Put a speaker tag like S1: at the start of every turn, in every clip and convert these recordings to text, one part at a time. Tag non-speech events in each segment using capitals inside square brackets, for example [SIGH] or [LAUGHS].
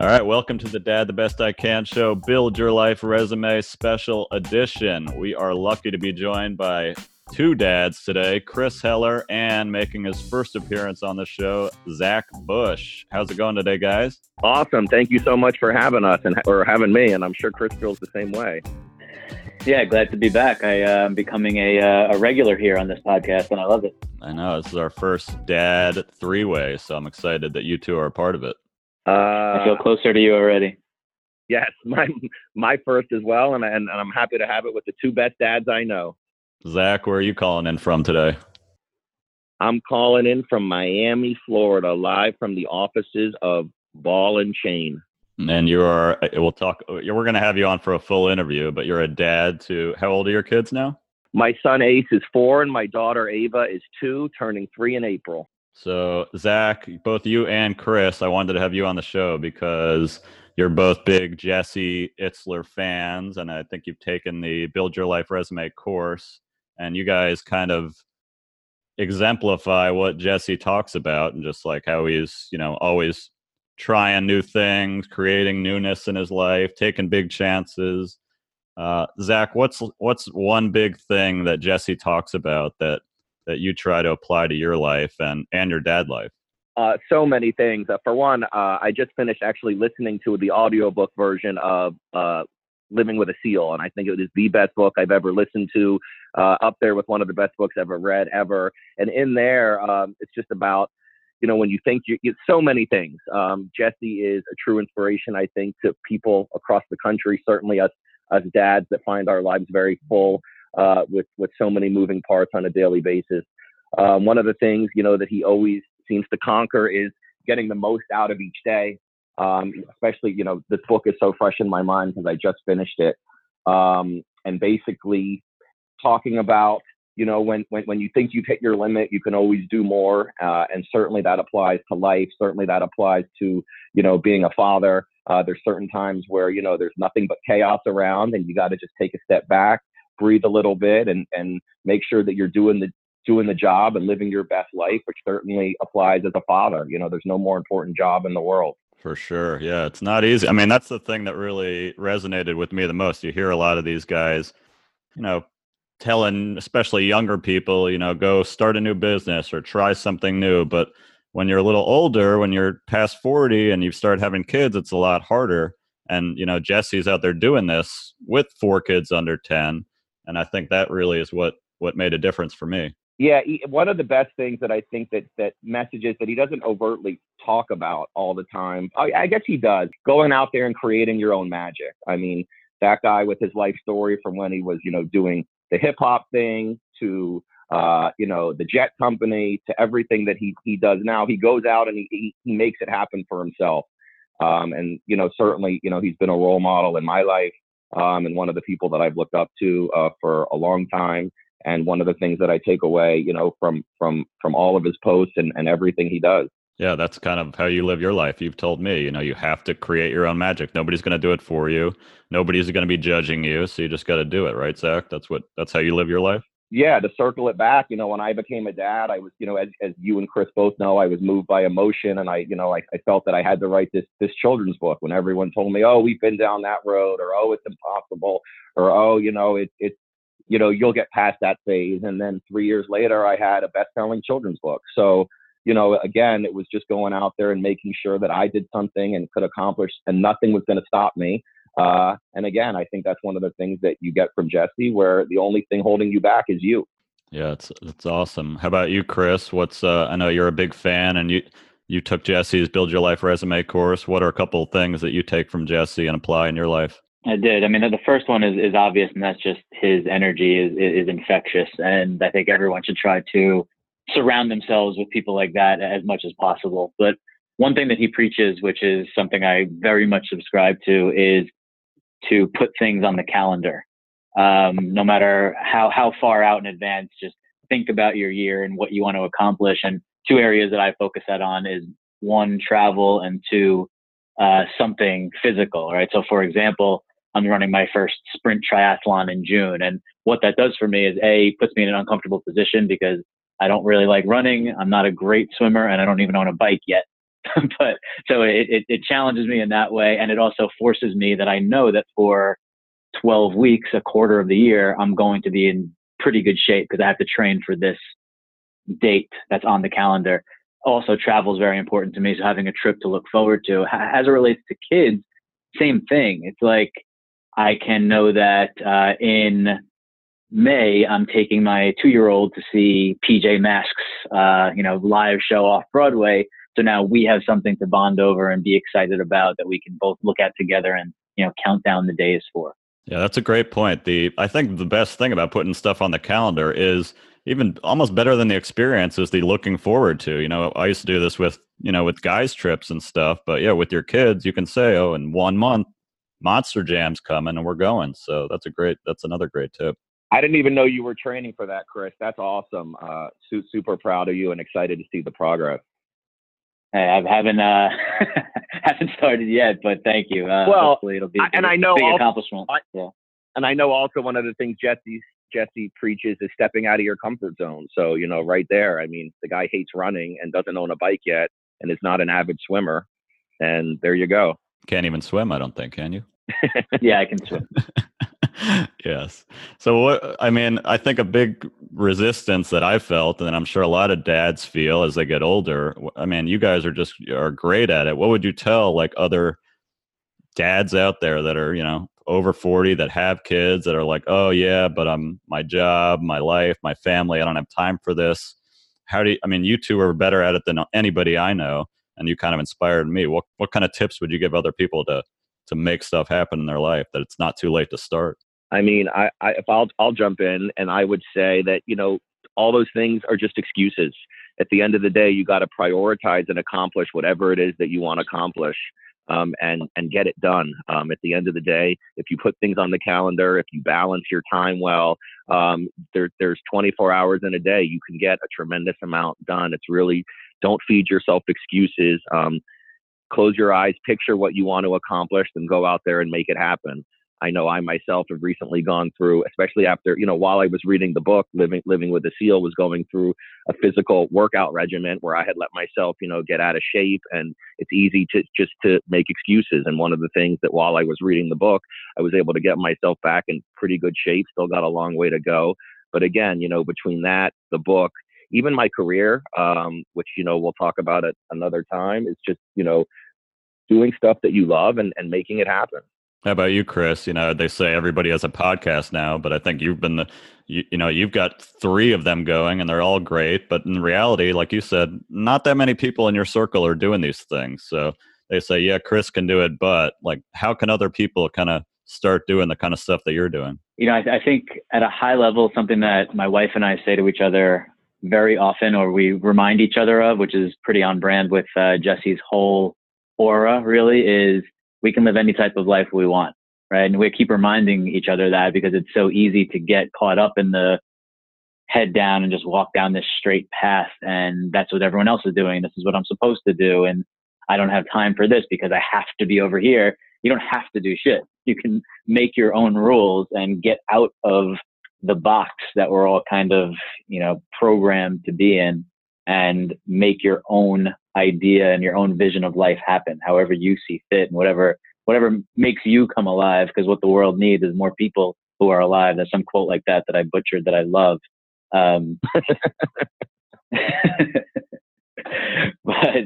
S1: All right, welcome to the Dad the Best I Can show, Build Your Life Resume Special Edition. We are lucky to be joined by two dads today, Chris Heller and making his first appearance on the show, Zack Bush. How's it going today, guys?
S2: Awesome. Thank you so much for having us and or having me, and I'm sure Chris feels the same way.
S3: Yeah, glad to be back. I uh, am becoming a, uh, a regular here on this podcast, and I love it.
S1: I know this is our first dad three way, so I'm excited that you two are a part of it.
S3: Uh, I feel closer to you already.
S2: Yes, [LAUGHS] my my first as well, and, and and I'm happy to have it with the two best dads I know.
S1: Zack, where are you calling in from today?
S2: I'm calling in from Miami, Florida, live from the offices of Ball and Chain.
S1: And you are, we'll talk, we're going to have you on for a full interview, but you're a dad to, how old are your kids now?
S2: My son Ace is four, and my daughter Ava is two, turning three in April.
S1: So, Zack, both you and Chris, I wanted to have you on the show because you're both big Jesse Itzler fans, and I think you've taken the Build Your Life Resume course, and you guys kind of exemplify what Jesse talks about, and just like how he's, you know, always trying new things, creating newness in his life, taking big chances. Uh, Zack, what's what's one big thing that Jesse talks about that that you try to apply to your life and and your dad life?
S2: Uh, so many things. Uh, for one, uh, I just finished actually listening to the audiobook version of uh, Living with a Seal, and I think it is the best book I've ever listened to, uh, up there with one of the best books I've ever read ever. And in there, um, it's just about you know when you think you, so many things. Um, Jesse is a true inspiration, I think, to people across the country. Certainly us us dads that find our lives very full uh, with with so many moving parts on a daily basis. Um, one of the things you know that he always seems to conquer is getting the most out of each day. Um, especially, you know, this book is so fresh in my mind because I just finished it, um, and basically talking about you know when, when when you think you've hit your limit you can always do more uh, and certainly that applies to life certainly that applies to you know being a father uh, there's certain times where you know there's nothing but chaos around and you got to just take a step back breathe a little bit and and make sure that you're doing the doing the job and living your best life, which certainly applies as a father. You know, there's no more important job in the world.
S1: For sure. Yeah, it's not easy. I mean, that's the thing that really resonated with me the most. You hear a lot of these guys, you know, telling especially younger people, you know, go start a new business or try something new, but when you're a little older, when you're past 40 and you start having kids, it's a lot harder. And, you know, Jesse's out there doing this with four kids under 10 and I think that really is what what made a difference for me.
S2: Yeah, one of the best things that I think that that messages that he doesn't overtly talk about all the time. I, I guess he does. Going out there and creating your own magic. I mean, that guy with his life story from when he was, you know, doing the hip hop thing to uh, you know, the jet company to everything that he he does now. He goes out and he he, he makes it happen for himself. Um, and you know, certainly, you know, he's been a role model in my life um, and one of the people that I've looked up to uh, for a long time. And one of the things that I take away, you know, from from from all of his posts and, and everything he does.
S1: Yeah, that's kind of how you live your life. You've told me, you know, you have to create your own magic. Nobody's going to do it for you. Nobody's going to be judging you, so you just got to do it, right, Zack? That's what that's how you live your life
S2: yeah, to circle it back, you know, when I became a dad, I was, you know, as, as you and Chris both know, I was moved by emotion and I, you know, I, I felt that I had to write this, this children's book when everyone told me, oh, we've been down that road or, oh, it's impossible or, oh, you know, it, it's, you know, you'll get past that phase. And then three years later, I had a best selling children's book. So, you know, again, it was just going out there and making sure that I did something and could accomplish and nothing was going to stop me. Uh, and again, I think that's one of the things that you get from Jesse, where the only thing holding you back is you.
S1: Yeah, it's it's awesome. How about you, Chris? What's uh, I know you're a big fan, and you you took Jesse's Build Your Life Resume course. What are a couple of things that you take from Jesse and apply in your life?
S3: I did. I mean, the first one is, is obvious, and that's just his energy is, is infectious. And I think everyone should try to surround themselves with people like that as much as possible. But one thing that he preaches, which is something I very much subscribe to, is to put things on the calendar. Um, no matter how, how far out in advance, just think about your year and what you want to accomplish. And two areas that I focus that on is one, travel, and two, uh, something physical, right? So, for example, I'm running my first sprint triathlon in June. And what that does for me is A, puts me in an uncomfortable position because I don't really like running. I'm not a great swimmer and I don't even own a bike yet. [LAUGHS] but so it, it, it challenges me in that way. And it also forces me that I know that for 12 weeks, a quarter of the year, I'm going to be in pretty good shape because I have to train for this date that's on the calendar. Also, travel is very important to me. So having a trip to look forward to. As it relates to kids, same thing. It's like I can know that uh, in May, I'm taking my two year old to see PJ Masks, uh, you know, live show off Broadway. So now we have something to bond over and be excited about that we can both look at together and, you know, count down the days for.
S1: Yeah, that's a great point. The I think the best thing about putting stuff on the calendar is even almost better than the experience is the looking forward to. You know, I used to do this with, you know, with guys trips and stuff, but yeah, with your kids, you can say, "Oh, in 1 month Monster Jam's coming and we're going." So that's a great that's another great tip.
S2: I didn't even know you were training for that, Chris. That's awesome. Uh, super proud of you and excited to see the progress.
S3: I haven't uh, [LAUGHS] haven't started yet, but thank you. Uh,
S2: well,
S3: hopefully it'll be a big,
S2: and I know
S3: big
S2: also,
S3: accomplishment.
S2: I,
S3: yeah.
S2: And I know also one of the things Jesse Jesse preaches is stepping out of your comfort zone. So you know, right there, I mean, the guy hates running and doesn't own a bike yet, and is not an avid swimmer, and there you go.
S1: Can't even swim, I don't think. Can you?
S3: Yeah, I can swim. [LAUGHS]
S1: yes. So what I mean, I think a big resistance that I felt, and I'm sure a lot of dads feel as they get older. I mean, you guys are just are great at it. What would you tell like other dads out there that are you know over 40 that have kids that are like, oh yeah, but I'm my job, my life, my family, I don't have time for this. How do you, I mean, you two are better at it than anybody I know, and you kind of inspired me. What what kind of tips would you give other people to to make stuff happen in their life that it's not too late to start?
S2: I mean, I, I if I'll I'll jump in and I would say that you know all those things are just excuses. At the end of the day, you got to prioritize and accomplish whatever it is that you want to accomplish. Um, and and get it done. Um, at the end of the day, if you put things on the calendar, if you balance your time well, um, there, there's 24 hours in a day. You can get a tremendous amount done. It's really don't feed yourself excuses. Close your eyes, picture what you want to accomplish, and go out there and make it happen. I know I myself have recently gone through, especially after, you know, while I was reading the book, Living Living with a Seal was going through a physical workout regimen where I had let myself, you know, get out of shape and it's easy to just to make excuses. And one of the things that while I was reading the book, I was able to get myself back in pretty good shape, still got a long way to go. But again, you know, between that, the book, even my career, um, which, you know, we'll talk about at another time, is just, you know, doing stuff that you love and, and making it happen.
S1: How about you, Chris? You know, they say everybody has a podcast now, but I think you've been the, you, you know, you've got three of them going and they're all great. But in reality, like you said, not that many people in your circle are doing these things. So they say, yeah, Chris can do it, but like, how can other people kind of start doing the kind of stuff that you're doing?
S3: You know, I, I think at a high level, something that my wife and I say to each other very often, or we remind each other of, which is pretty on brand with uh, Jesse's whole aura, really, is we can live any type of life we want, right? And we keep reminding each other that because it's so easy to get caught up in the head down and just walk down this straight path. And that's what everyone else is doing. This is what I'm supposed to do. And I don't have time for this because I have to be over here. You don't have to do shit. You can make your own rules and get out of the box that we're all kind of, you know, programmed to be in and make your own idea and your own vision of life happen however you see fit and whatever whatever makes you come alive because what the world needs is more people who are alive. There's some quote like that that i butchered that i love. Um, [LAUGHS] but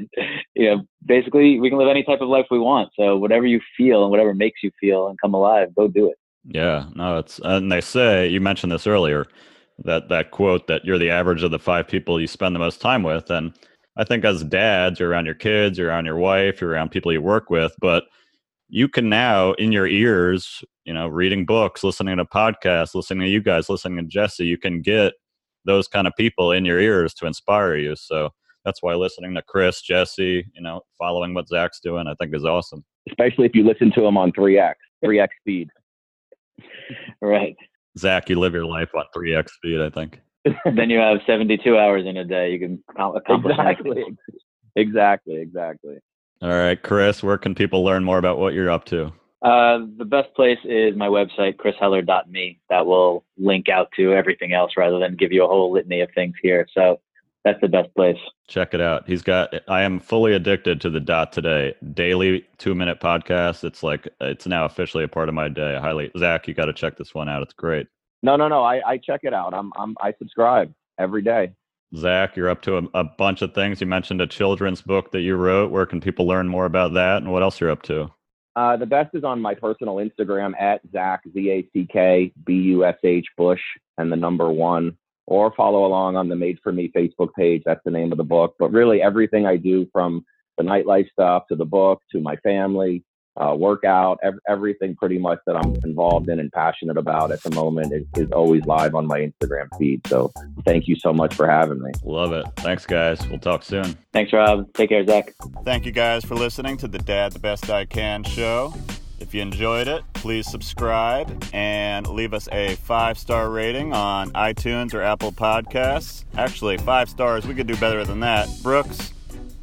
S3: you know basically we can live any type of life we want. So whatever you feel and whatever makes you feel and come alive go do it
S1: yeah no it's and they say you mentioned this earlier that that quote that you're the average of the five people you spend the most time with and I think as dads, you're around your kids, you're around your wife, you're around people you work with, but you can now in your ears, you know, reading books, listening to podcasts, listening to you guys, listening to Jesse, you can get those kind of people in your ears to inspire you. So that's why listening to Chris, Jesse, you know, following what Zack's doing, I think is awesome.
S2: Especially if you listen to him on 3x, 3x speed. [LAUGHS]
S3: right.
S1: Zack, you live your life on 3x speed, I think. [LAUGHS]
S3: then you have 72 hours in a day. You can accomplish
S2: exactly. [LAUGHS] Exactly. Exactly.
S1: All right, Chris, where can people learn more about what you're up to?
S3: Uh, the best place is my website, chrisheller.me. That will link out to everything else rather than give you a whole litany of things here. So that's the best place.
S1: Check it out. He's got. I am fully addicted to the Dot Today daily two minute podcast. It's like it's now officially a part of my day. I highly, Zack, you got to check this one out. It's great.
S2: No, no, no. I, I check it out. I'm, I'm, I subscribe every day.
S1: Zack, you're up to a, a, bunch of things. You mentioned a children's book that you wrote. Where can people learn more about that, and what else you're up to?
S2: Uh, the best is on my personal Instagram at Zack Z A C K B U S H Bush and the number one or follow along on the Made for Me Facebook page. That's the name of the book. But really, everything I do from the nightlife stuff to the book to my family, uh, workout, ev- everything pretty much that I'm involved in and passionate about at the moment is, is always live on my Instagram feed. So thank you so much for having me.
S1: Love it. Thanks, guys. We'll talk soon.
S3: Thanks, Rob. Take care, Zack.
S1: Thank you guys for listening to the Dad the Best I Can show. If you enjoyed it, please subscribe and leave us a five star rating on iTunes or Apple Podcasts. Actually, five stars, we could do better than that. Brooks?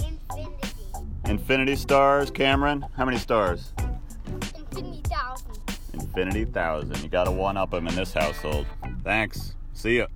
S4: Infinity.
S1: Infinity stars. Cameron? How many stars?
S4: Infinity thousand.
S1: Infinity thousand. You got to one up them in this household. Thanks. See ya.